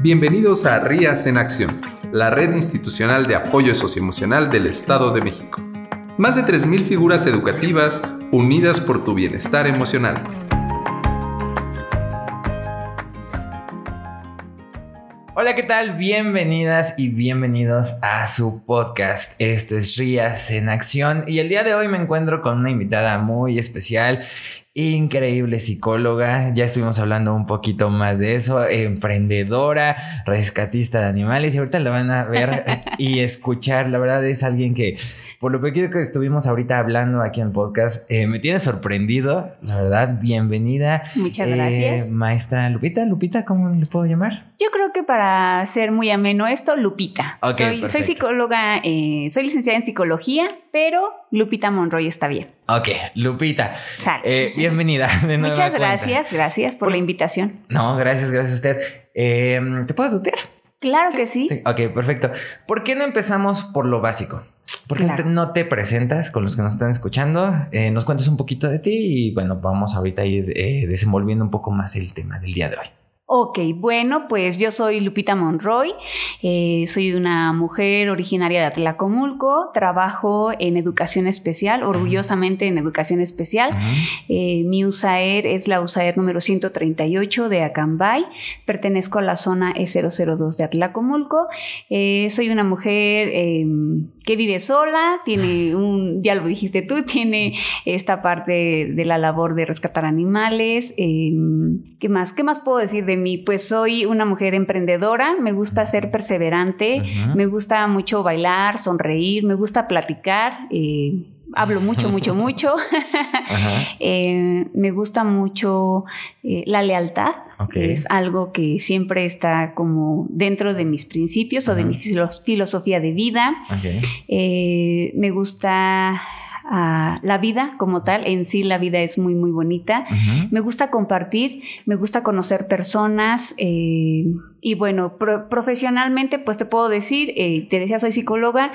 Bienvenidos a Rías en Acción, la red institucional de apoyo socioemocional del Estado de México. Más de 3.000 figuras educativas unidas por tu bienestar emocional. Hola, ¿qué tal? Bienvenidas y bienvenidos a su podcast. Esto es Rías en Acción y el día de hoy me encuentro con una invitada muy especial increíble psicóloga, ya estuvimos hablando un poquito más de eso, emprendedora, rescatista de animales y ahorita la van a ver y escuchar, la verdad es alguien que por lo poquito que estuvimos ahorita hablando aquí en el podcast, eh, me tiene sorprendido, la verdad, bienvenida. Muchas gracias. Eh, maestra Lupita, Lupita, ¿cómo le puedo llamar? Yo creo que para ser muy ameno esto, Lupita. soy, soy, psicóloga, eh, soy licenciada en psicología, pero Lupita Monroy está bien. Ok, Lupita. Eh, bienvenida. De Muchas gracias, gracias por, la invitación. No, gracias, gracias a usted. Em, ¿Te puedo tutear? Claro que sí. Ok, perfecto. ¿Por qué no empezamos por lo básico? ¿Por qué no te presentas con los que nos están escuchando? Eh, nos cuentas un poquito de ti y bueno, vamos ahorita a ir eh, desenvolviendo un poco más el tema del día de hoy. Ok, bueno, pues yo soy Lupita Monroy, eh, soy una mujer originaria de Atlacomulco, trabajo en educación especial, orgullosamente en educación especial. Eh, mi USAER es la USAER número 138 de Acambay, pertenezco a la zona E002 de Atlacomulco. Eh, soy una mujer em, que vive sola, tiene un, ya lo dijiste tú, tiene esta parte de la labor de rescatar animales. Em, ¿Qué más? ¿Qué más puedo decir de mí? Pues soy una mujer emprendedora, me gusta ser perseverante, me gusta mucho bailar, sonreír, me gusta platicar. Eh, hablo mucho, mucho, mucho. Eh, me gusta mucho eh, la lealtad. Es algo que siempre está como dentro de mis principios o de mi filosofía de vida. me gusta la vida como tal. En sí la vida es muy, muy bonita. Me gusta compartir, me gusta conocer personas. Eh, y bueno, profesionalmente, pues te puedo decir, eh, te decía, soy psicóloga,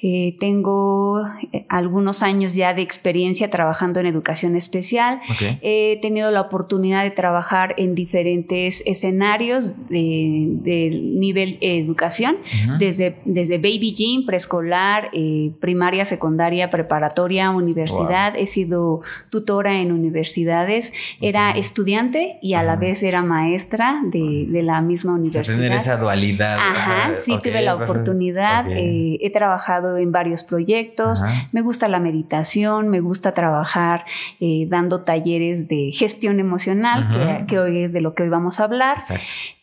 eh, tengo eh, algunos años ya de experiencia trabajando en educación especial. He tenido la oportunidad de trabajar en diferentes escenarios de, nivel educación, desde, desde baby gym, preescolar, primaria, secundaria, preparatoria, universidad. He sido tutora en universidades. Era estudiante y a la vez era maestra de, de la misma universidad tener esa dualidad. Ajá, sí tuve la oportunidad. Eh, he trabajado en varios proyectos. Me gusta la meditación, me gusta trabajar eh, dando talleres de gestión emocional, que, hoy es de lo que hoy vamos a hablar.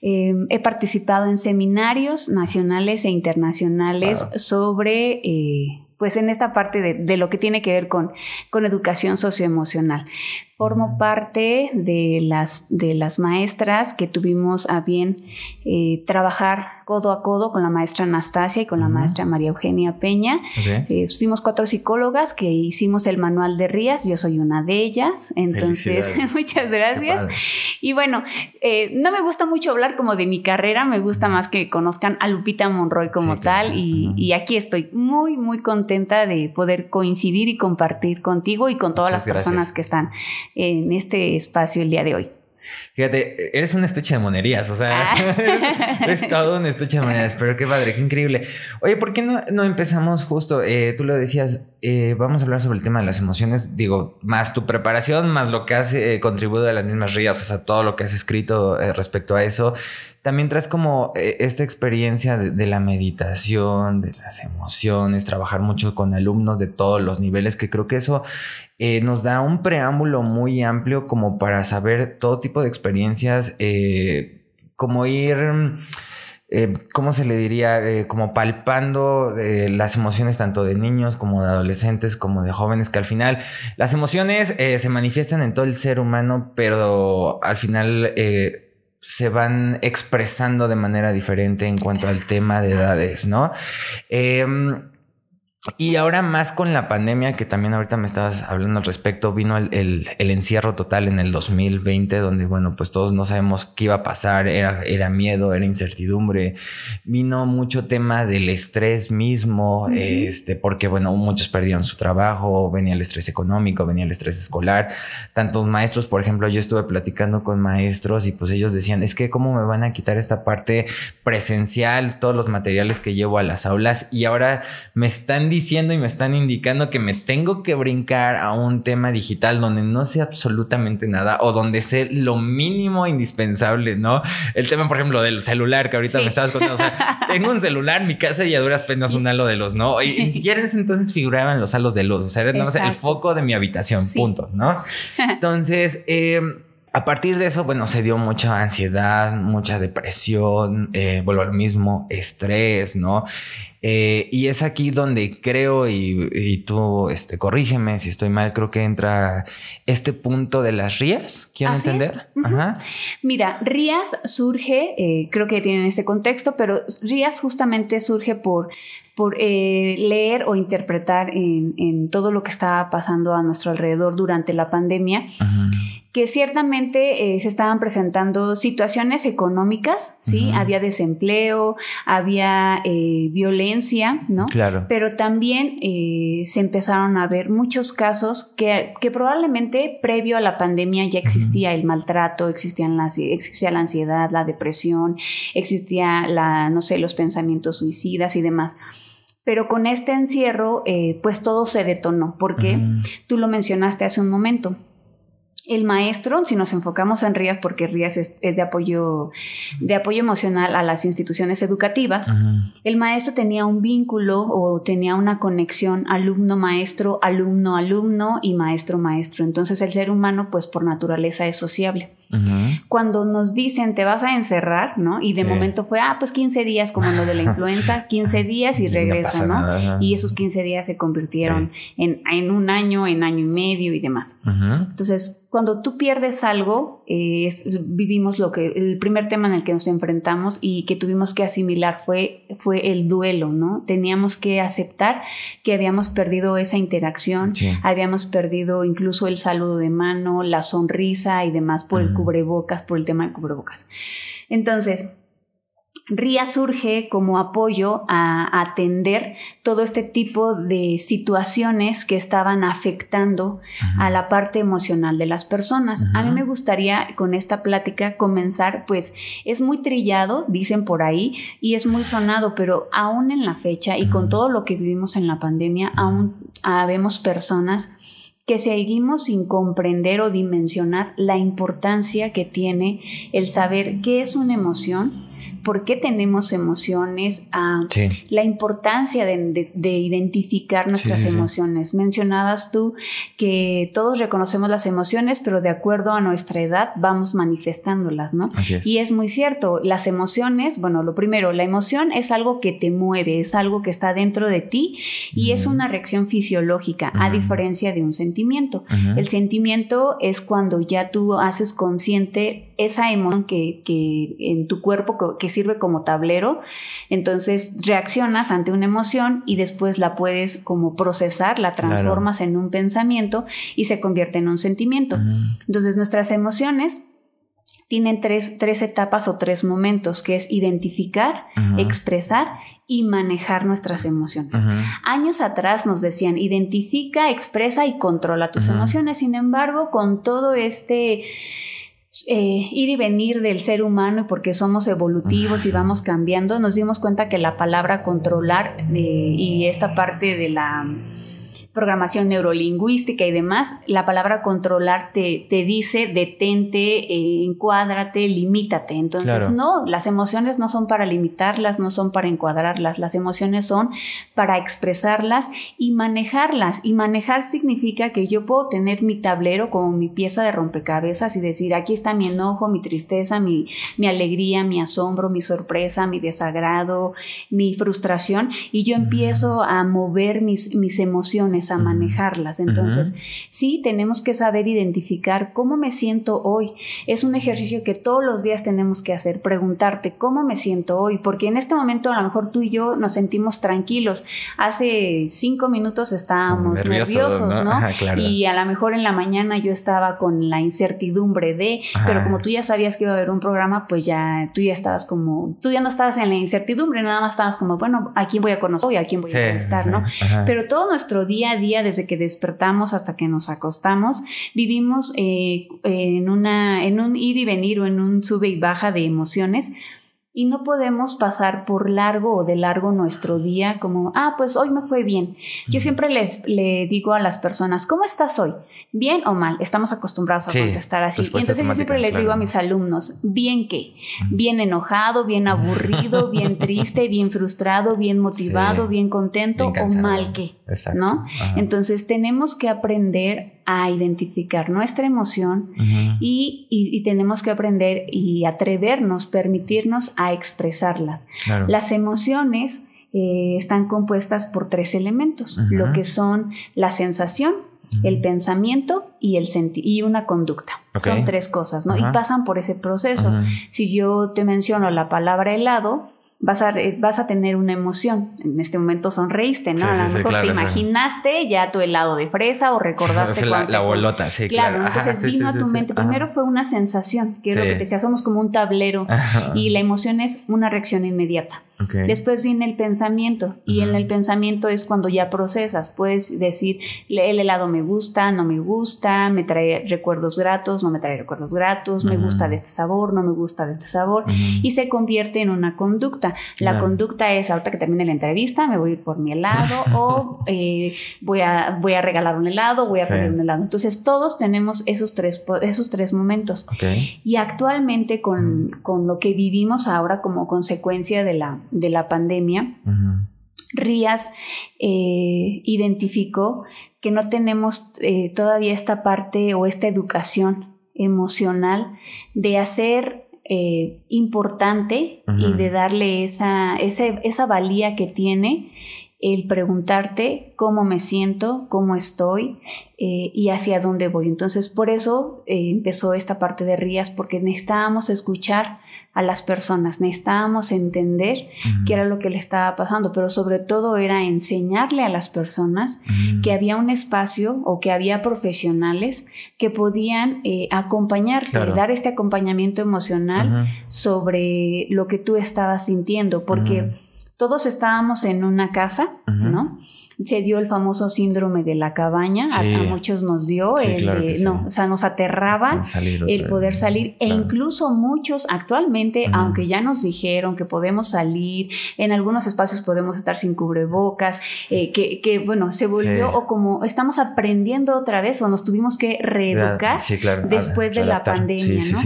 Em, he participado en seminarios nacionales e internacionales sobre eh, pues en esta parte de, lo que tiene que ver con, con educación socioemocional. Formo parte de las, de las maestras que tuvimos a bien eh, trabajar codo a codo con la maestra Anastasia y con la maestra María Eugenia Peña. Eh, fuimos cuatro psicólogas que hicimos el manual de Rías, yo soy una de ellas, entonces muchas gracias. Y bueno, eh, no me gusta mucho hablar como de mi carrera, me gusta más que conozcan a Lupita Monroy como tal. Y, y, aquí estoy muy, muy contenta de poder coincidir y compartir contigo y con todas las personas que están en este espacio el día de hoy. Fíjate, eres un estuche de monerías, o sea, ah. eres todo un estuche de monedas, pero qué padre, qué increíble. Oye, ¿por qué no, no empezamos justo? Eh, tú lo decías, eh, vamos a hablar sobre el tema de las emociones, digo, más tu preparación, más lo que has eh, contribuido a las mismas rías, o sea, todo lo que has escrito respecto a eso. También traes como esta experiencia de, la meditación, de las emociones, trabajar mucho con alumnos de todos los niveles, que creo que eso eh, nos da un preámbulo muy amplio como para saber todo tipo de experiencias, eh, como ir... Eh, ¿cómo se le diría? como palpando las emociones tanto de niños como de adolescentes como de jóvenes, que al final las emociones se manifiestan en todo el ser humano, pero al final se van expresando de manera diferente en cuanto al tema de edades, ¿no? Y ahora más con la pandemia, que también ahorita me estabas hablando al respecto, vino el, encierro total en el 2020, donde, bueno, pues todos no sabemos qué iba a pasar, era, era miedo, era incertidumbre, vino mucho tema del estrés mismo, este, porque, bueno, muchos perdieron su trabajo, venía el estrés económico, venía el estrés escolar, tantos maestros, por ejemplo, yo estuve platicando con maestros y pues ellos decían, es que cómo me van a quitar esta parte presencial, todos los materiales que llevo a las aulas y ahora me están diciendo y me están indicando que me tengo que brincar a un tema digital donde no sé absolutamente nada o donde sé lo mínimo indispensable, ¿no? El tema, por ejemplo, del celular que ahorita me estabas contando. O sea, tengo un celular mi casa y a duras penas un halo de luz, ¿no? Y ni siquiera en ese entonces figuraban los halos de luz. O sea, era el foco de mi habitación, punto, ¿no? Entonces, eh, a partir de eso, bueno, se dio mucha ansiedad, mucha depresión, eh, vuelvo al mismo, estrés, ¿no? Eh, y es aquí donde creo, y, tú este, corrígeme si estoy mal, creo que entra este punto de las rías. ¿Quieren entender? Mira, rías surge, eh, creo que tienen ese contexto, pero rías justamente surge por, por eh, leer o interpretar en, en, todo lo que estaba pasando a nuestro alrededor durante la pandemia. que ciertamente se estaban presentando situaciones económicas, ¿sí? Había desempleo, había violencia, ¿no? Claro. Pero también eh, se empezaron a ver muchos casos que, probablemente previo a la pandemia ya existía el maltrato, existían la, existía la ansiedad, la depresión, existía la, no sé, los pensamientos suicidas y demás. Pero con este encierro, eh, pues todo se detonó, porque tú lo mencionaste hace un momento el maestro, si nos enfocamos en RIAS, porque RIAS es, de, apoyo, de apoyo emocional a las instituciones educativas, el maestro tenía un vínculo o tenía una conexión alumno-maestro, alumno-alumno y maestro-maestro. Entonces el ser humano, pues por naturaleza es sociable. Cuando nos dicen te vas a encerrar, ¿no? Y de momento fue, ah, pues 15 días como lo de la influenza, 15 días y regreso, ¿no? y esos 15 días se convirtieron en, en, un año, en año y medio y demás. Entonces, cuando tú pierdes algo, eh, vivimos lo que, el primer tema en el que nos enfrentamos y que tuvimos que asimilar fue, fue el duelo, ¿no? Teníamos que aceptar que habíamos perdido esa interacción, habíamos perdido incluso el saludo de mano, la sonrisa y demás por el cubrebocas, por el tema de cubrebocas. Entonces, RIA surge como apoyo a atender todo este tipo de situaciones que estaban afectando a la parte emocional de las personas. A mí me gustaría con esta plática comenzar, pues es muy trillado, dicen por ahí, y es muy sonado, pero aún en la fecha y con todo lo que vivimos en la pandemia, aún habemos personas que seguimos sin comprender o dimensionar la importancia que tiene el saber qué es una emoción, por qué tenemos emociones, a la importancia de, identificar nuestras emociones. Mencionabas tú que todos reconocemos las emociones, pero de acuerdo a nuestra edad vamos manifestándolas, ¿no? Y es muy cierto, las emociones, bueno, lo primero, la emoción es algo que te mueve, es algo que está dentro de ti y es una reacción fisiológica, a diferencia de un sentimiento. El sentimiento es cuando ya tú haces consciente esa emoción que, que en tu cuerpo que sirve como tablero, entonces reaccionas ante una emoción y después la puedes como procesar, la transformas en un pensamiento y se convierte en un sentimiento. Entonces nuestras emociones tienen tres, tres, etapas o tres momentos, que es identificar, expresar y manejar nuestras emociones. Años atrás nos decían, identifica, expresa y controla tus emociones. Sin embargo, con todo este eh, ir y venir del ser humano porque somos evolutivos y vamos cambiando, nos dimos cuenta que la palabra controlar eh, y esta parte de la programación neurolingüística y demás, la palabra controlar te, te dice detente, eh, encuádrate, limítate. Entonces, no, las emociones no son para limitarlas, no son para encuadrarlas, las emociones son para expresarlas y manejarlas. Y manejar significa que yo puedo tener mi tablero como mi pieza de rompecabezas y decir, aquí está mi enojo, mi tristeza, mi, mi alegría, mi asombro, mi sorpresa, mi desagrado, mi frustración, y yo empiezo a mover mis, mis emociones emociones, a manejarlas. Entonces, sí, tenemos que saber identificar cómo me siento hoy. Es un ejercicio que todos los días tenemos que hacer, preguntarte cómo me siento hoy, porque en este momento a lo mejor tú y yo nos sentimos tranquilos. Hace cinco minutos estábamos nerviosos, ¿no? Y a lo mejor en la mañana yo estaba con la incertidumbre de, pero como tú ya sabías que iba a haber un programa, pues ya tú ya estabas como, tú ya no estabas en la incertidumbre, nada más estabas como, bueno, ¿a quién voy a conocer hoy? ¿A quién voy a estar, no? Pero todo nuestro día día, desde que despertamos hasta que nos acostamos, vivimos eh, en, una, en un ir y venir o en un sube y baja de emociones y no podemos pasar por largo o de largo nuestro día como, ah, pues hoy me fue bien. Yo siempre les le digo a las personas, ¿cómo estás hoy? ¿Bien o mal? Estamos acostumbrados a contestar así. Y entonces yo siempre les digo a mis alumnos, ¿bien qué? ¿Bien enojado, bien aburrido, bien triste, bien frustrado, bien motivado, bien contento o mal qué? ¿No? Entonces tenemos que aprender a identificar nuestra emoción y, tenemos que aprender y atrevernos, permitirnos a expresarlas. Las emociones eh, están compuestas por tres elementos, lo que son la sensación, el pensamiento y, el y una conducta. Son tres cosas, ¿no? Y pasan por ese proceso. Si yo te menciono la palabra helado, vas a, vas a tener una emoción. En este momento sonreíste, ¿no? a lo mejor te imaginaste ya tu helado de fresa o recordaste la, la, bolota, sí, claro. claro. Entonces vino a tu mente. Primero fue una sensación, que es lo que te decía, somos como un tablero y la emoción es una reacción inmediata. Después viene el pensamiento y en el pensamiento es cuando ya procesas, puedes decir, el helado me gusta, no me gusta, me trae recuerdos gratos, no me trae recuerdos gratos, me gusta de este sabor, no me gusta de este sabor y se convierte en una conducta. La conducta es, ahorita que termine la entrevista, me voy a ir por mi helado o eh, voy, a, voy a regalar un helado, voy a pedir un helado. Entonces todos tenemos esos tres, esos tres momentos. Y actualmente con, con lo que vivimos ahora como consecuencia de la de la pandemia, Rías eh, identificó que no tenemos eh, todavía esta parte o esta educación emocional de hacer eh, importante y de darle esa, esa, valía que tiene el preguntarte cómo me siento, cómo estoy y hacia dónde voy. Entonces, por eso empezó esta parte de Rías, porque necesitábamos escuchar a las personas, necesitábamos entender qué era lo que le estaba pasando, pero sobre todo era enseñarle a las personas que había un espacio o que había profesionales que podían eh, acompañarte, dar este acompañamiento emocional sobre lo que tú estabas sintiendo, porque todos estábamos en una casa, ¿no? Se dio el famoso síndrome de la cabaña, a, muchos nos dio, el no, o sea, nos aterraba el poder salir e incluso muchos actualmente, aunque ya nos dijeron que podemos salir, en algunos espacios podemos estar sin cubrebocas, eh, que, que, bueno, se volvió o como estamos aprendiendo otra vez o nos tuvimos que reeducar después de la pandemia, ¿no?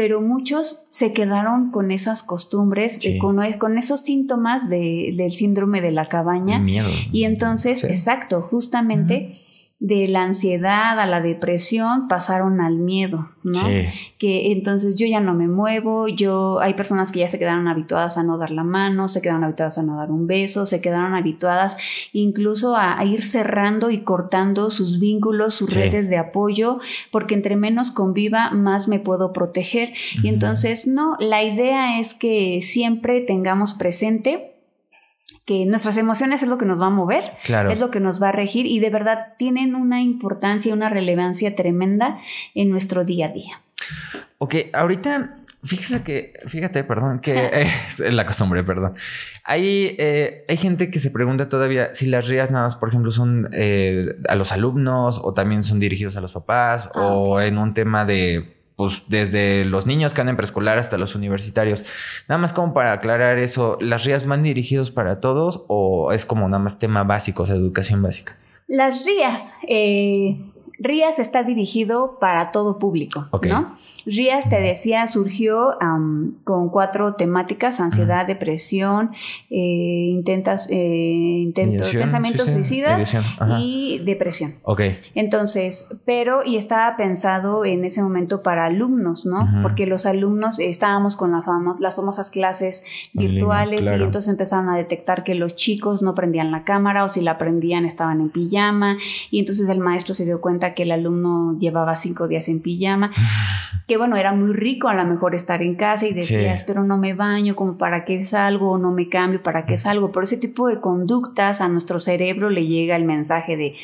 pero muchos se quedaron con esas costumbres, eh, con, con, esos síntomas de, del síndrome de la cabaña. Miedo. Y entonces, exacto, justamente de la ansiedad a la depresión pasaron al miedo, ¿no? Sí. Que entonces yo ya no me muevo, yo hay personas que ya se quedaron habituadas a no dar la mano, se quedaron habituadas a no dar un beso, se quedaron habituadas incluso a, ir cerrando y cortando sus vínculos, sus redes de apoyo, porque entre menos conviva, más me puedo proteger. Y entonces, no, la idea es que siempre tengamos presente que nuestras emociones es lo que nos va a mover, es lo que nos va a regir y de verdad tienen una importancia, una relevancia tremenda en nuestro día a día. Ok, ahorita Fíjate que, fíjate, perdón, que es la costumbre, perdón. Hay, eh, hay gente que se pregunta todavía si las rías nada más, por ejemplo, son eh, a los alumnos o también son dirigidos a los papás ah, o en un tema de pues desde los niños que andan en preescolar hasta los universitarios. Nada más como para aclarar eso, ¿las RIAs van dirigidos para todos o es como nada más tema básico, o sea, educación básica? Las RIAs, eh, RIAS está dirigido para todo público. ¿no? RIAS, te decía, surgió am, con cuatro temáticas, ansiedad, depresión, eh, intentas, eh, intentos, Ideación, pensamientos sí, sí, suicidas y depresión. Ok. Entonces, pero, y estaba pensado en ese momento para alumnos, ¿no? Porque los alumnos eh, estábamos con la las famosas clases virtuales claro. y entonces empezaron a detectar que los chicos no prendían la cámara o si la prendían estaban en pijama y entonces el maestro se dio cuenta que el alumno llevaba cinco días en pijama, que bueno, era muy rico a lo mejor estar en casa y decías, Sí. pero no me baño, como para qué salgo, o no me cambio, para qué salgo, pero ese tipo de conductas a nuestro cerebro le llega el mensaje de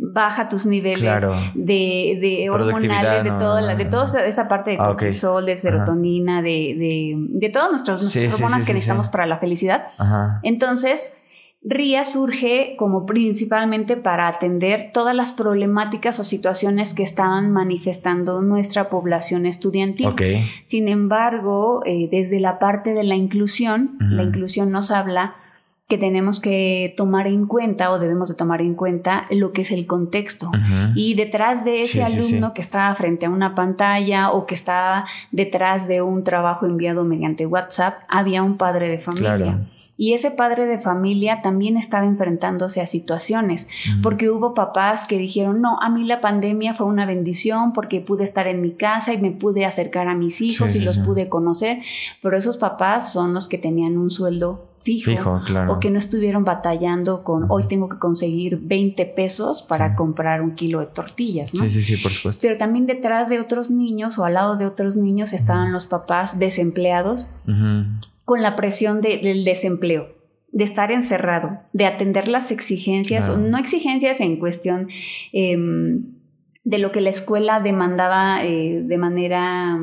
baja tus niveles Claro. de, hormonales, de no, toda, la- de toda esa- parte de Ah, cortisol, de serotonina, de, de, de todas nuestras, nuestras Sí, hormonas sí, que necesitamos para la felicidad. Ajá. Entonces, RIA surge como principalmente para atender todas las problemáticas o situaciones que estaban manifestando nuestra población estudiantil. Sin embargo, eh, desde la parte de la inclusión, la inclusión nos habla que tenemos que tomar en cuenta o debemos de tomar en cuenta lo que es el contexto. Ujú. Y detrás de ese Sí, sí, sí. alumno que está frente a una pantalla o que está detrás de un trabajo enviado mediante WhatsApp, había un padre de familia. Claro. Y ese padre de familia también estaba enfrentándose a situaciones, porque hubo papás que dijeron, no, a mí la pandemia fue una bendición porque pude estar en mi casa y me pude acercar a mis hijos y los pude conocer, pero esos papás son los que tenían un sueldo fijo. Fijo, claro. O que no estuvieron batallando con hoy tengo que conseguir 20 pesos para Sí. comprar un kilo de tortillas, ¿no? Sí, sí, sí, por supuesto. Pero también detrás de otros niños o al lado de otros niños estaban los papás desempleados con la presión de- del desempleo, de estar encerrado, de atender las exigencias, Claro. o no exigencias en cuestión em, de lo que la escuela demandaba eh, de manera,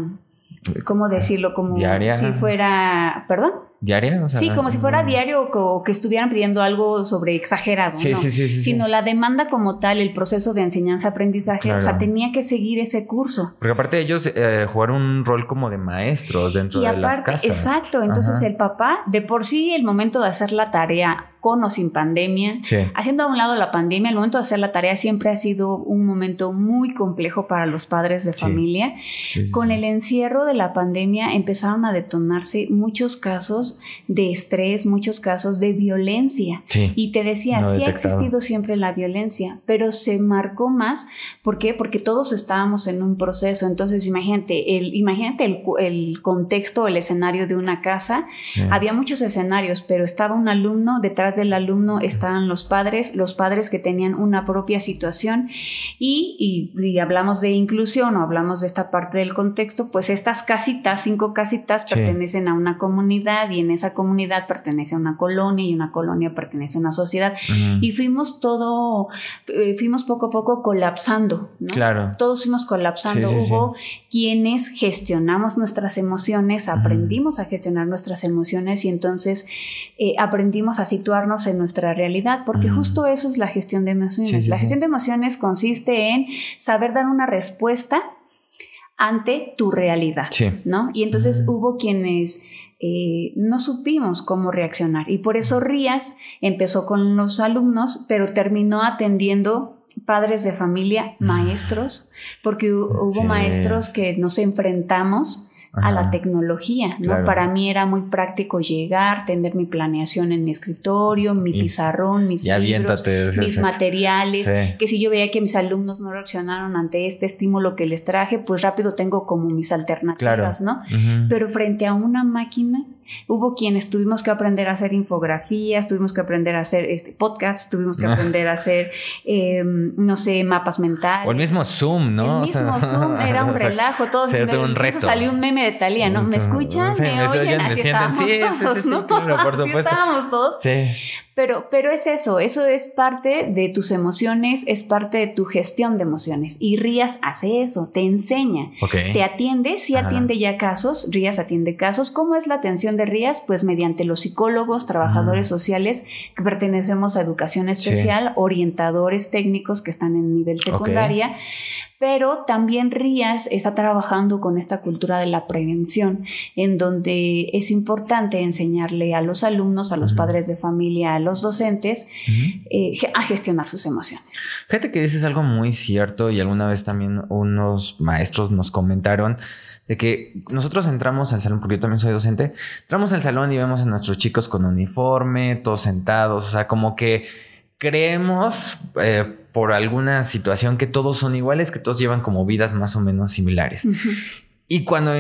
¿cómo decirlo? Como Diaria. si fuera, perdón. ¿Diaria? O sea, Sí, como si fuera diario o que estuvieran pidiendo algo sobre exagerado, Sí, ¿no? sí, sí. Sino la demanda como tal, el proceso de enseñanza-aprendizaje, o sea, tenía que seguir ese curso. Porque aparte ellos eh, jugaron un rol como de maestros dentro Y de las aparte, casas. exacto, entonces Ajá. el papá, de por sí el momento de hacer la tarea con o sin pandemia, haciendo a un lado la pandemia, el momento de hacer la tarea siempre ha sido un momento muy complejo para los padres de familia. Con el encierro de la pandemia empezaron a detonarse muchos casos de estrés, muchos casos de violencia. Sí. Y te decía, No sí ha existido siempre la violencia, pero se marcó más. ¿Por qué? Porque todos estábamos en un proceso. Entonces, imagínate, el, imagínate el, el contexto, el escenario de una casa. Sí. Había muchos escenarios, pero estaba un alumno, detrás del alumno estaban los padres, los padres que tenían una propia situación. Y, y, y hablamos de inclusión o hablamos de esta parte del contexto, pues estas casitas, cinco casitas, Sí. pertenecen a una comunidad y en esa comunidad pertenece a una colonia y una colonia pertenece a una sociedad. Ujú. Y fuimos todo, eh, fuimos poco a poco colapsando, ¿no? Claro. Todos fuimos colapsando. Sí, sí, sí. Hubo quienes gestionamos nuestras emociones, aprendimos a gestionar nuestras emociones y entonces eh, aprendimos a situarnos en nuestra realidad, porque Ujú. justo eso es la gestión de emociones. La gestión de emociones consiste en saber dar una respuesta ante tu realidad. Sí. ¿no? Y entonces hubo quienes eh, no supimos cómo reaccionar. Y por eso Rías empezó con los alumnos, pero terminó atendiendo padres de familia, maestros, porque hu- hubo Sí. maestros que nos enfrentamos a la tecnología, ¿no? Claro. Para mí era muy práctico llegar, tener mi planeación en mi escritorio, mi Y- pizarrón, mis libros, mis materiales, Sí. que si yo veía que mis alumnos no reaccionaron ante este estímulo que les traje, pues rápido tengo como mis alternativas, ¿no? Ujú. Pero frente a una máquina, hubo quienes tuvimos que aprender a hacer infografías, tuvimos que aprender a hacer este, podcasts, tuvimos que Ah. aprender a hacer, eh, no sé, mapas mentales. O el mismo Zoom, ¿no? El O sea, mismo Zoom era un o sea, relajo, de un reto. salió un meme de Talía, ¿no? ¿Me escuchan? Sí, ¿Me, me oyen? me Así estábamos Sí, sí, sí, todos, sí, ¿no? claro, por Así supuesto. estábamos todos. Sí. Pero, pero es eso, eso es parte de tus emociones, es parte de tu gestión de emociones. Y Rías hace eso, te enseña, te atiende, sí Ajá. atiende ya casos, Rías atiende casos. ¿Cómo es la atención de RIAS? Pues mediante los psicólogos, trabajadores sociales que pertenecemos a educación especial, orientadores técnicos que están en nivel secundaria, pero también RIAS está trabajando con esta cultura de la prevención, en donde es importante enseñarle a los alumnos, a los padres de familia, a los docentes, eh, a gestionar sus emociones. Fíjate que dices algo muy cierto y alguna vez también unos maestros nos comentaron de que nosotros entramos al salón, porque yo también soy docente, entramos al salón y vemos a nuestros chicos con uniforme, todos sentados, o sea, como que creemos eh, por alguna situación que todos son iguales, que todos llevan como vidas más o menos similares. Y cuando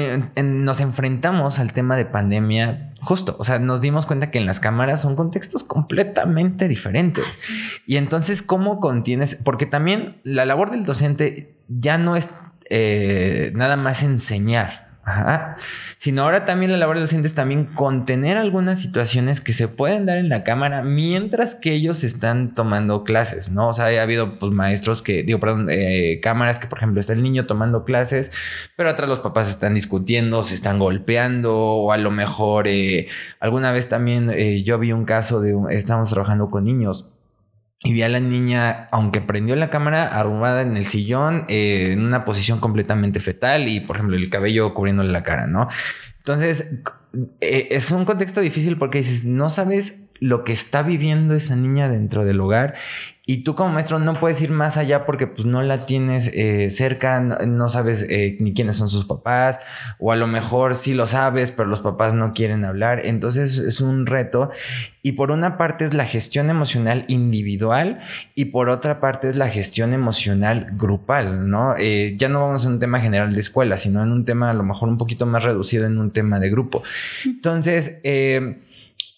nos enfrentamos al tema de pandemia, justo, o sea, nos dimos cuenta que en las cámaras son contextos completamente diferentes. Y entonces, ¿cómo contienes? Porque también la labor del docente ya no es eh, nada más enseñar. Sino ahora también la labor docente es también contener algunas situaciones que se pueden dar en la cámara mientras que ellos están tomando clases, ¿no? O sea, ha habido pues, maestros que, digo, perdón, eh, cámaras que, por ejemplo, está el niño tomando clases, pero atrás los papás están discutiendo, se están golpeando, o a lo mejor eh, alguna vez también yo vi un caso de, estamos trabajando con niños y vi a la niña, aunque prendió la cámara, arrumada en el sillón, eh, en una posición completamente fetal y, por ejemplo, el cabello cubriéndole la cara, ¿no? Entonces, eh, es un contexto difícil porque dices, no sabes lo que está viviendo esa niña dentro del hogar y tú como maestro no puedes ir más allá porque pues no la tienes eh, cerca, no, sabes eh, ni quiénes son sus papás, o a lo mejor sí lo sabes, pero los papás no quieren hablar. Entonces es un reto. Y por una parte es la gestión emocional individual y por otra parte es la gestión emocional grupal, ¿no? Eh, ya no vamos a un tema general de escuela, sino en un tema a lo mejor un poquito más reducido en un tema de grupo. Entonces,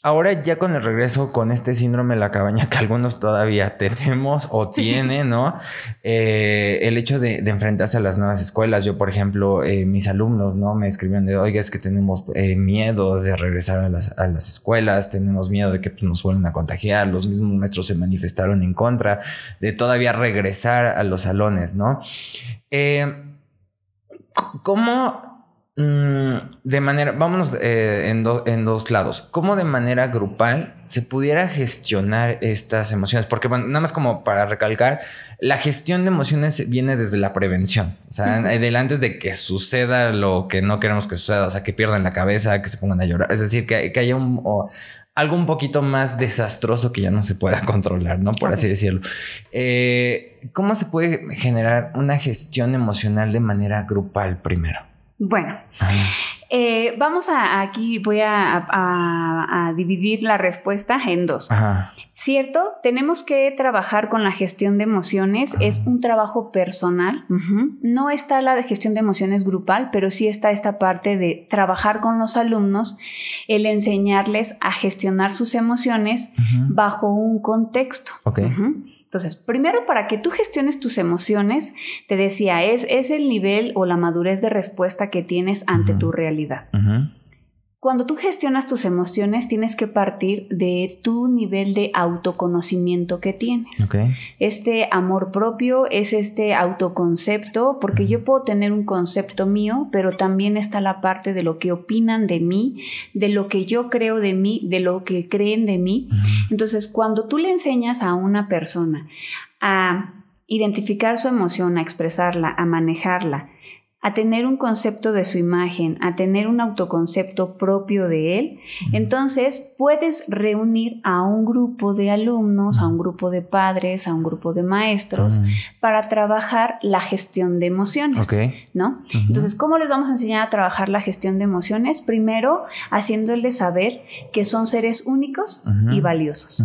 Ahora ya con el regreso con este síndrome de la cabaña que algunos todavía tenemos o tienen, ¿no? Eh, el hecho de, enfrentarse a las nuevas escuelas. Yo, por ejemplo, eh, mis alumnos, ¿no? Me escribieron de, oiga, es que tenemos eh, miedo de regresar a las, a las, escuelas, tenemos miedo de que pues, nos vuelvan a contagiar. Los mismos maestros se manifestaron en contra de todavía regresar a los salones, ¿no? ¿Cómo de manera, vámonos eh, en, en, dos lados. ¿Cómo de manera grupal se pudiera gestionar estas emociones? Porque, bueno, nada más como para recalcar, la gestión de emociones viene desde la prevención. O sea, antes de que suceda lo que no queremos que suceda, o sea, que pierdan la cabeza, que se pongan a llorar. Es decir, que, haya un, algo un poquito más desastroso que ya no se pueda controlar, ¿no? Por así decirlo. Eh, ¿Cómo se puede generar una gestión emocional de manera grupal primero? Bueno, eh, vamos a aquí, voy a, dividir la respuesta en dos. Cierto, tenemos que trabajar con la gestión de emociones, es un trabajo personal. No está la de gestión de emociones grupal, pero sí está esta parte de trabajar con los alumnos, el enseñarles a gestionar sus emociones bajo un contexto. Okay. Entonces, primero para que tú gestiones tus emociones, te decía, es, es el nivel o la madurez de respuesta que tienes ante tu realidad. Cuando tú gestionas tus emociones, tienes que partir de tu nivel de autoconocimiento que tienes. Este amor propio es este autoconcepto, porque yo puedo tener un concepto mío, pero también está la parte de lo que opinan de mí, de lo que yo creo de mí, de lo que creen de mí. Entonces, cuando tú le enseñas a una persona a identificar su emoción, a expresarla, a manejarla, a tener un concepto de su imagen, a tener un autoconcepto propio de él, entonces puedes reunir a un grupo de alumnos, a un grupo de padres, a un grupo de maestros para trabajar la gestión de emociones, ¿no? Entonces, ¿cómo les vamos a enseñar a trabajar la gestión de emociones? Primero, haciéndoles saber que son seres únicos y valiosos.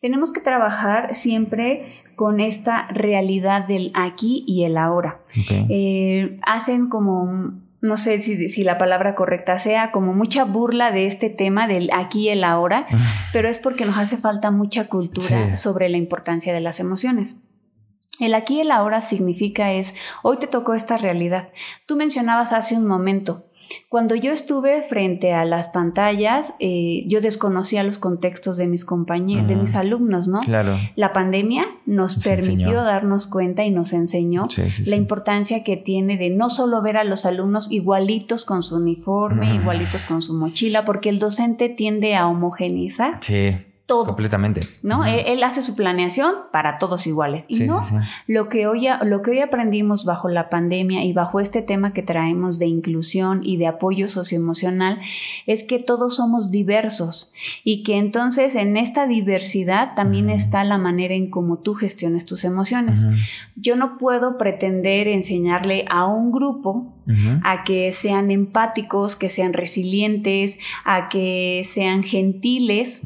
Tenemos que trabajar siempre con esta realidad del aquí y el ahora. Eh, hacen como, no sé si, la palabra correcta sea, como mucha burla de este tema del aquí y el ahora, pero es porque nos hace falta mucha cultura sobre la importancia de las emociones. El aquí y el ahora significa es, hoy te tocó esta realidad. Tú mencionabas hace un momento, Cuando yo estuve frente a las pantallas, eh, yo desconocía los contextos de mis compañeros, de mis alumnos, ¿no? Claro. La pandemia nos, Nos permitió enseñó. darnos cuenta y nos enseñó Sí, sí, la sí. importancia que tiene de no solo ver a los alumnos igualitos con su uniforme, igualitos con su mochila, porque el docente tiende a homogeneizar Sí, todo. completamente. ¿no? Ujú. él, él hace su planeación para todos iguales. Y Sí, no, sí, sí. Lo, que hoy, lo que hoy aprendimos bajo la pandemia y bajo este tema que traemos de inclusión y de apoyo socioemocional es que todos somos diversos y que entonces en esta diversidad también está la manera en cómo tú gestiones tus emociones. Yo no puedo pretender enseñarle a un grupo a que sean empáticos, que sean resilientes, a que sean gentiles,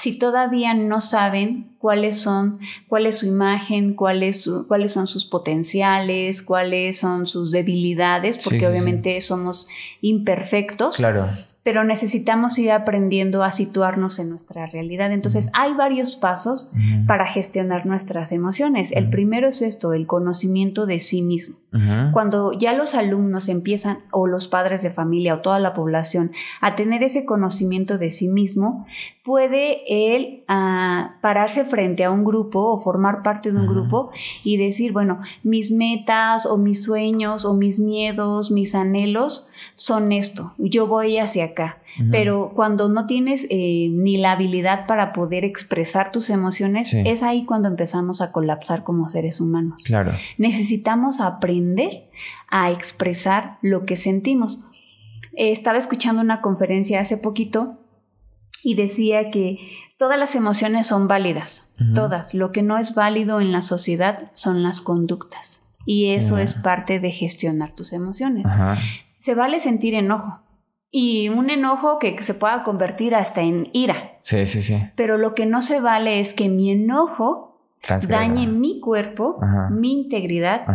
si todavía no saben cuáles son, cuál es su imagen, cuál es su- cuáles son sus potenciales, cuáles son sus debilidades, porque sí, sí. obviamente somos imperfectos, Claro. pero necesitamos ir aprendiendo a situarnos en nuestra realidad. Entonces, hay varios pasos para gestionar nuestras emociones. El primero es esto, el conocimiento de sí mismo. Cuando ya los alumnos empiezan, o los padres de familia, o toda la población, a tener ese conocimiento de sí mismo, puede él ah, pararse frente a un grupo o formar parte de un grupo y decir, bueno, mis metas o mis sueños o mis miedos, mis anhelos son esto, yo voy hacia acá. Pero cuando no tienes eh, ni la habilidad para poder expresar tus emociones, Sí. es ahí cuando empezamos a colapsar como seres humanos Claro. necesitamos aprender a expresar lo que sentimos. Eh, Estaba escuchando una conferencia hace poquito y decía que todas las emociones son válidas, todas. Lo que no es válido en la sociedad son las conductas. Y eso es parte de gestionar tus emociones. Se vale sentir enojo. Y un enojo que se pueda convertir hasta en ira. Sí, sí, sí. Pero lo que no se vale es que mi enojo Transgreda. dañe mi cuerpo, mi integridad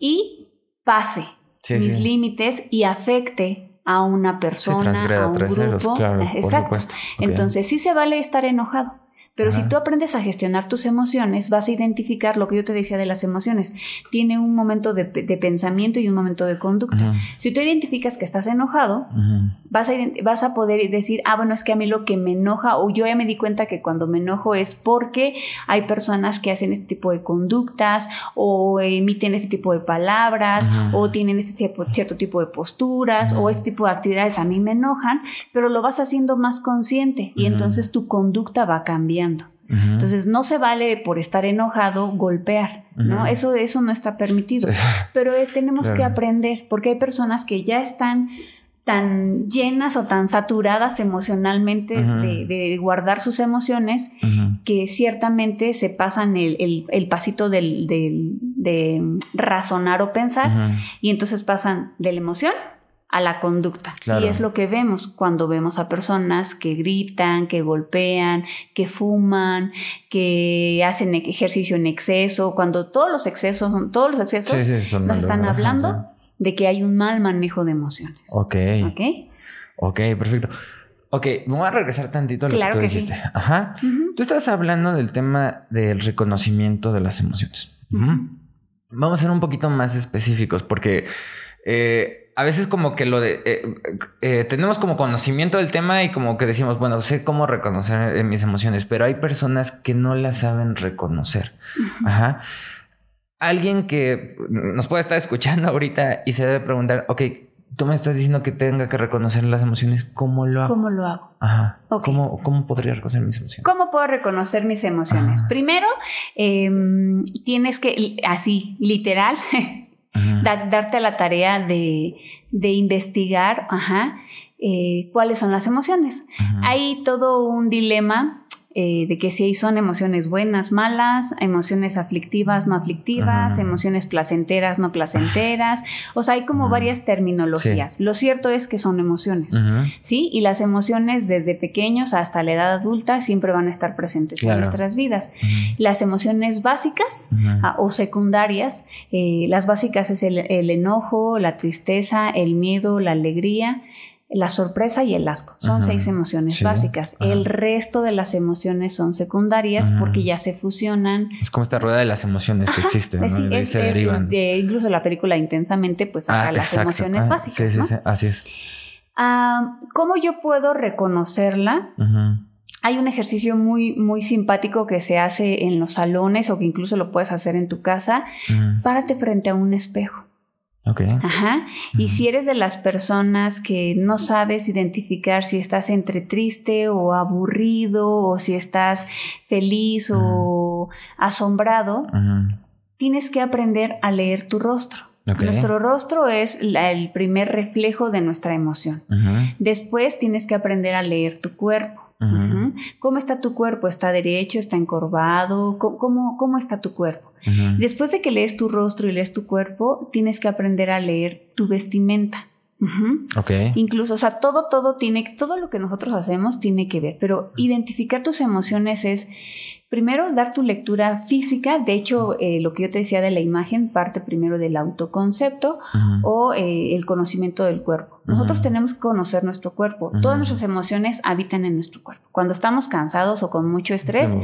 y pase Sí, mis sí. límites y afecte a una persona, a un grupo. claro, por Exacto. Ok. Entonces sí se vale estar enojado. Pero Ajá. si tú aprendes a gestionar tus emociones, vas a identificar lo que yo te decía de las emociones. Tiene un momento de, de pensamiento y un momento de conducta. Si tú identificas que estás enojado, vas a, vas a poder decir, ah, bueno, es que a mí lo que me enoja, o yo ya me di cuenta que cuando me enojo es porque hay personas que hacen este tipo de conductas, o emiten este tipo de palabras, o tienen este tipo- cierto tipo de posturas, o este tipo de actividades a mí me enojan, pero lo vas haciendo más consciente y entonces tu conducta va cambiando. Entonces no se vale por estar enojado golpear, ¿no? Eso, eso no está permitido. Sí. Pero eh, tenemos Claro. que aprender, porque hay personas que ya están tan llenas o tan saturadas emocionalmente de, de guardar sus emociones que ciertamente se pasan el, el- el pasito del, del- de razonar o pensar y entonces pasan de la emoción a la conducta. Claro. Y es lo que vemos cuando vemos a personas que gritan, que golpean, que fuman, que hacen ejercicio en exceso, cuando todos los excesos, son- todos los excesos Sí, sí, son nos están hablando de que hay un mal manejo de emociones. Ok. ¿Ok? Ok, perfecto. Ok, vamos a regresar tantito a lo Claro que tú que sí. dijiste. Ajá. Tú estás hablando del tema del reconocimiento de las emociones. Vamos a ser un poquito más específicos porque eh, a veces como que lo de... eh, eh, tenemos como conocimiento del tema y como que decimos, bueno, sé cómo reconocer eh, mis emociones, pero hay personas que no las saben reconocer. Ajá. Alguien que nos puede estar escuchando ahorita y se debe preguntar, ok, tú me estás diciendo que tenga que reconocer las emociones, ¿cómo lo hago? ¿Cómo lo hago? Ajá. Ok. ¿Cómo, ¿Cómo podría reconocer mis emociones? ¿Cómo puedo reconocer mis emociones? Ajá. Primero, em, tienes que, así, literal, Darte la tarea de, de investigar, ajá, eh, cuáles son las emociones. Hay todo un dilema eh, de que si son emociones buenas, malas, emociones aflictivas, no aflictivas, emociones placenteras, no placenteras. O sea, hay como varias terminologías. Lo cierto es que son emociones. ¿Sí? Y las emociones desde pequeños hasta la edad adulta siempre van a estar presentes Claro. en nuestras vidas. Las emociones básicas ah, o secundarias, eh, las básicas es el, el enojo, la tristeza, el miedo, la alegría. La sorpresa y el asco. Son seis emociones básicas. El resto de las emociones son secundarias porque ya se fusionan. Es como esta rueda de las emociones que existe. Pues se derivan. incluso la película Intensamente, pues saca ah, las emociones básicas. Sí, sí, sí, así es. Ah, ¿Cómo yo puedo reconocerla? Hay un ejercicio muy, muy simpático que se hace en los salones o que incluso lo puedes hacer en tu casa. Párate frente a un espejo. Ajá. Y si eres de las personas que no sabes identificar si estás entre triste o aburrido o si estás feliz o asombrado, tienes que aprender a leer tu rostro. Nuestro rostro es el primer reflejo de nuestra emoción. Después tienes que aprender a leer tu cuerpo. ¿Cómo está tu cuerpo? ¿Está derecho? ¿Está encorvado? ¿Cómo, cómo está tu cuerpo? Después de que lees tu rostro y lees tu cuerpo, tienes que aprender a leer tu vestimenta. Incluso, o sea, todo, todo tiene, todo lo que nosotros hacemos tiene que ver, pero identificar tus emociones es primero dar tu lectura física, de hecho, eh, lo que yo te decía de la imagen parte primero del autoconcepto o eh, el conocimiento del cuerpo. Nosotros tenemos que conocer nuestro cuerpo, todas nuestras emociones habitan en nuestro cuerpo. Cuando estamos cansados o con mucho estrés,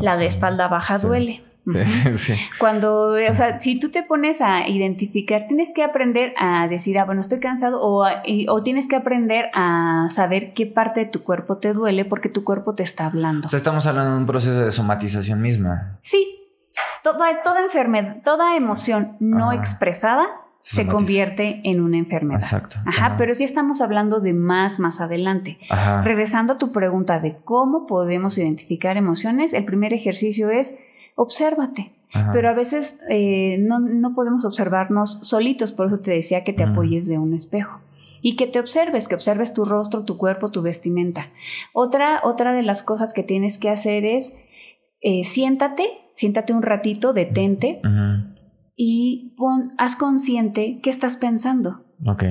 la de espalda baja duele. Sí, sí. Cuando, o sea, si tú te pones a identificar, tienes que aprender a decir, ah, bueno, estoy cansado, o, o, tienes que aprender a saber qué parte de tu cuerpo te duele porque tu cuerpo te está hablando. O sea, estamos hablando de un proceso de somatización misma. Sí. Toda, toda enfermedad, toda emoción no expresada se convierte en una enfermedad. Exacto. Ajá, pero sí estamos hablando de más más adelante. Ajá. Regresando a tu pregunta de cómo podemos identificar emociones, el primer ejercicio es obsérvate. Pero a veces eh, no, podemos observarnos solitos, por eso te decía que te apoyes de un espejo. Y que te observes, que observes tu rostro, tu cuerpo, tu vestimenta. Otra, otra de las cosas que tienes que hacer es eh, siéntate, siéntate un ratito, detente y pon, haz consciente qué estás pensando. Ok.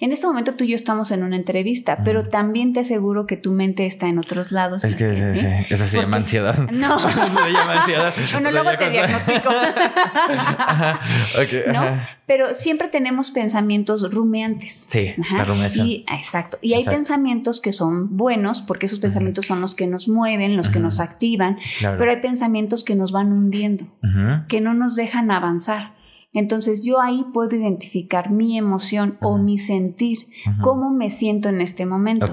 En este momento tú y yo estamos en una entrevista, pero también te aseguro que tu mente está en otros lados. Es que eso se llama ansiedad. No. se llama ansiedad. Bueno, luego te diagnostico. ¿No? Pero siempre tenemos pensamientos rumeantes. Sí, la rumiación. Y, exacto. Y hay pensamientos que son buenos, porque esos pensamientos son los que nos mueven, los que nos activan, pero hay pensamientos que nos van hundiendo, que no nos dejan avanzar. Entonces yo ahí puedo identificar mi emoción o mi sentir, cómo me siento en este momento.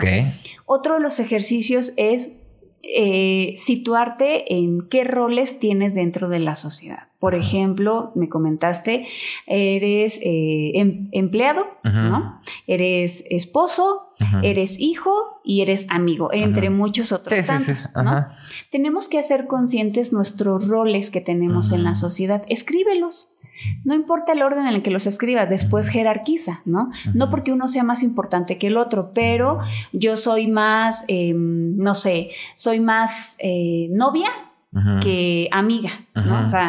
Otro de los ejercicios es eh, situarte en qué roles tienes dentro de la sociedad. Por ejemplo, me comentaste, eres eh, em, empleado, ¿no? Eres esposo, eres hijo y eres amigo, entre muchos otros tantos, Tenemos que hacer conscientes nuestros roles que tenemos en la sociedad. Escríbelos. No importa el orden en el que los escribas, después jerarquiza, ¿no? No porque uno sea más importante que el otro, pero yo soy más, em, no sé, soy más eh, novia que amiga, ¿no? O sea,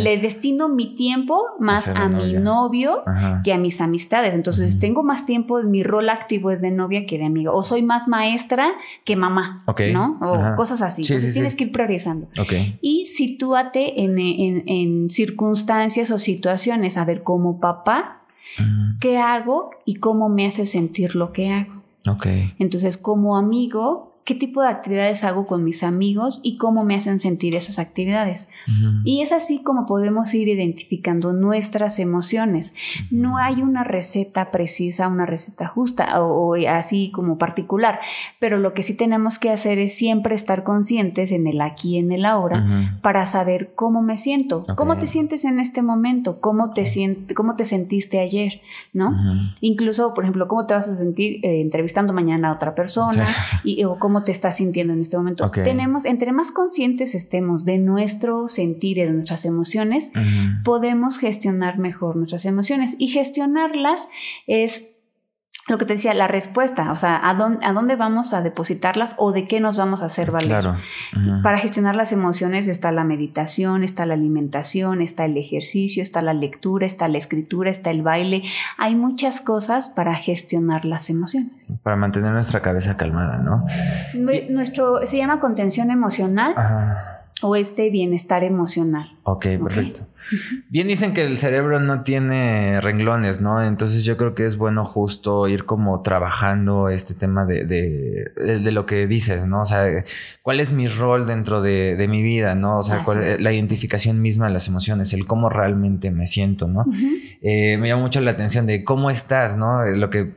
le destino mi tiempo más a mi novio que a mis amistades. Entonces, tengo más tiempo, mi rol activo es de novia que de amiga. O soy más maestra que mamá, ¿no? O cosas así. Entonces, tienes que ir priorizando. Y sitúate en, en, circunstancias o situaciones, a ver, como papá, ¿qué hago y cómo me hace sentir lo que hago? Entonces, como amigo, qué tipo de actividades hago con mis amigos y cómo me hacen sentir esas actividades. Y es así como podemos ir identificando nuestras emociones. No hay una receta precisa, una receta justa o, así como particular, pero lo que sí tenemos que hacer es siempre estar conscientes en el aquí y en el ahora para saber cómo me siento, cómo te sientes en este momento, cómo te, cómo te sentiste ayer, ¿no? Incluso, por ejemplo, cómo te vas a sentir eh, entrevistando mañana a otra persona y, o cómo te estás sintiendo en este momento. Tenemos, entre más conscientes estemos de nuestro sentir y de nuestras emociones, podemos gestionar mejor nuestras emociones. Y gestionarlas es lo que te decía, la respuesta, o sea, ¿a dónde, a dónde vamos a depositarlas o de qué nos vamos a hacer valer. Claro. Para gestionar las emociones está la meditación, está la alimentación, está el ejercicio, está la lectura, está la escritura, está el baile. Hay muchas cosas para gestionar las emociones. Para mantener nuestra cabeza calmada, ¿no? Nuestro, se llama contención emocional. Ajá o este bienestar emocional. Ok, perfecto. Bien dicen que el cerebro no tiene renglones, ¿no? Entonces yo creo que es bueno justo ir como trabajando este tema de, de, lo que dices, ¿no? O sea, cuál es mi rol dentro de, mi vida, ¿no? O sea, cuál, es la identificación misma de las emociones, el cómo realmente me siento, ¿no? Eh, me llama mucho la atención de cómo estás, ¿no? Lo que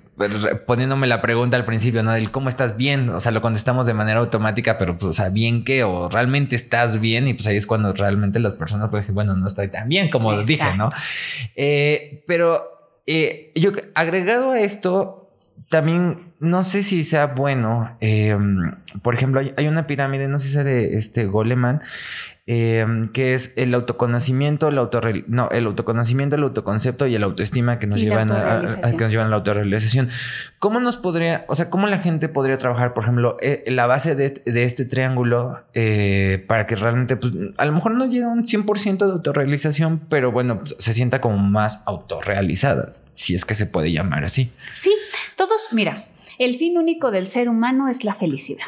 poniéndome la pregunta al principio, ¿no? Del cómo estás bien, o sea, lo contestamos de manera automática, pero pues, o sea, bien qué, o realmente estás bien, y pues ahí es cuando realmente las personas pueden decir, bueno, no estoy tan bien como dije, ¿no? Eh, pero eh, yo agregado a esto, también no sé si sea bueno, em, por ejemplo, hay, hay, una pirámide, no sé si sea de este Goleman, Em, que es el autoconocimiento, el no, el autoconocimiento, el autoconcepto y el autoestima que nos, llevan a, que nos llevan a la autorrealización. ¿Cómo nos podría, o sea, cómo la gente podría trabajar, por ejemplo, eh, la base de, este triángulo eh, para que realmente, pues, a lo mejor no llegue a un 100% de autorrealización, pero bueno, pues, se sienta como más autorrealizada, si es que se puede llamar así? Sí, todos, mira, el fin único del ser humano es la felicidad.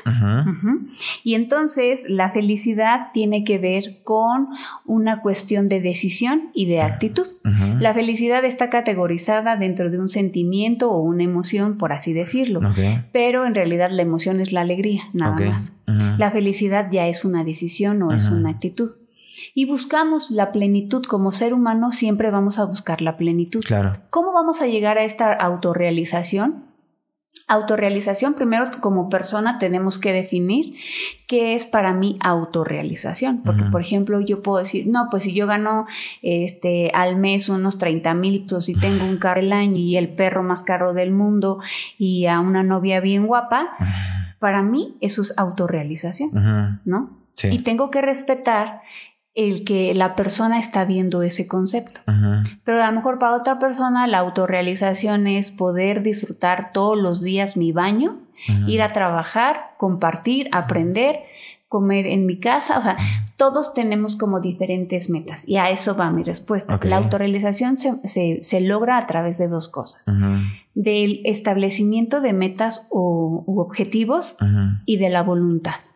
Y entonces la felicidad tiene que ver con una cuestión de decisión y de actitud. La felicidad está categorizada dentro de un sentimiento o una emoción, por así decirlo. Pero en realidad la emoción es la alegría, nada más. La felicidad ya es una decisión o es una actitud y buscamos la plenitud como ser humano, siempre vamos a buscar la plenitud. Claro. ¿Cómo vamos a llegar a esta autorrealización? Autorrealización, primero como persona tenemos que definir qué es para mí autorrealización. Porque, por ejemplo, yo puedo decir, no, pues si yo gano este, al mes unos 30 mil pesos y tengo un carro el año y el perro más caro del mundo y a una novia bien guapa, para mí eso es autorrealización, ¿no? Y tengo que respetar el que la persona está viendo ese concepto. Pero a lo mejor para otra persona la autorrealización es poder disfrutar todos los días mi baño, ir a trabajar, compartir, aprender, comer en mi casa. O sea, todos tenemos como diferentes metas y a eso va mi respuesta. La autorrealización se, logra a través de dos cosas. Del establecimiento de metas o, u objetivos y de la voluntad.